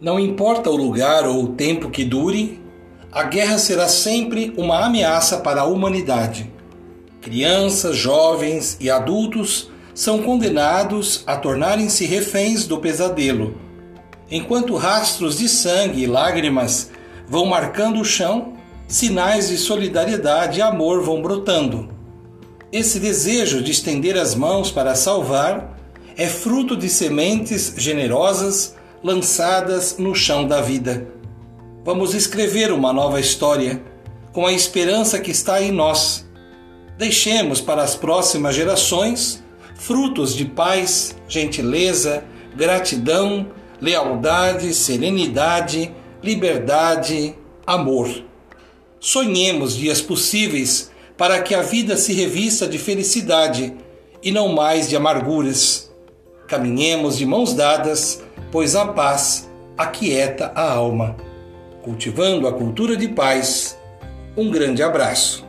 Não importa o lugar ou o tempo que dure, a guerra será sempre uma ameaça para a humanidade. Crianças, jovens e adultos são condenados a tornarem-se reféns do pesadelo, enquanto rastros de sangue e lágrimas vão marcando o chão, sinais de solidariedade e amor vão brotando. Esse desejo de estender as mãos para salvar é fruto de sementes generosas lançadas no chão da vida. Vamos escrever uma nova história com a esperança que está em nós. Deixemos para as próximas gerações frutos de paz, gentileza, gratidão, lealdade, serenidade, liberdade, amor. Sonhemos dias possíveis para que a vida se revista de felicidade e não mais de amarguras. Caminhemos de mãos dadas, pois a paz aquieta a alma. Cultivando a cultura de paz. Um grande abraço.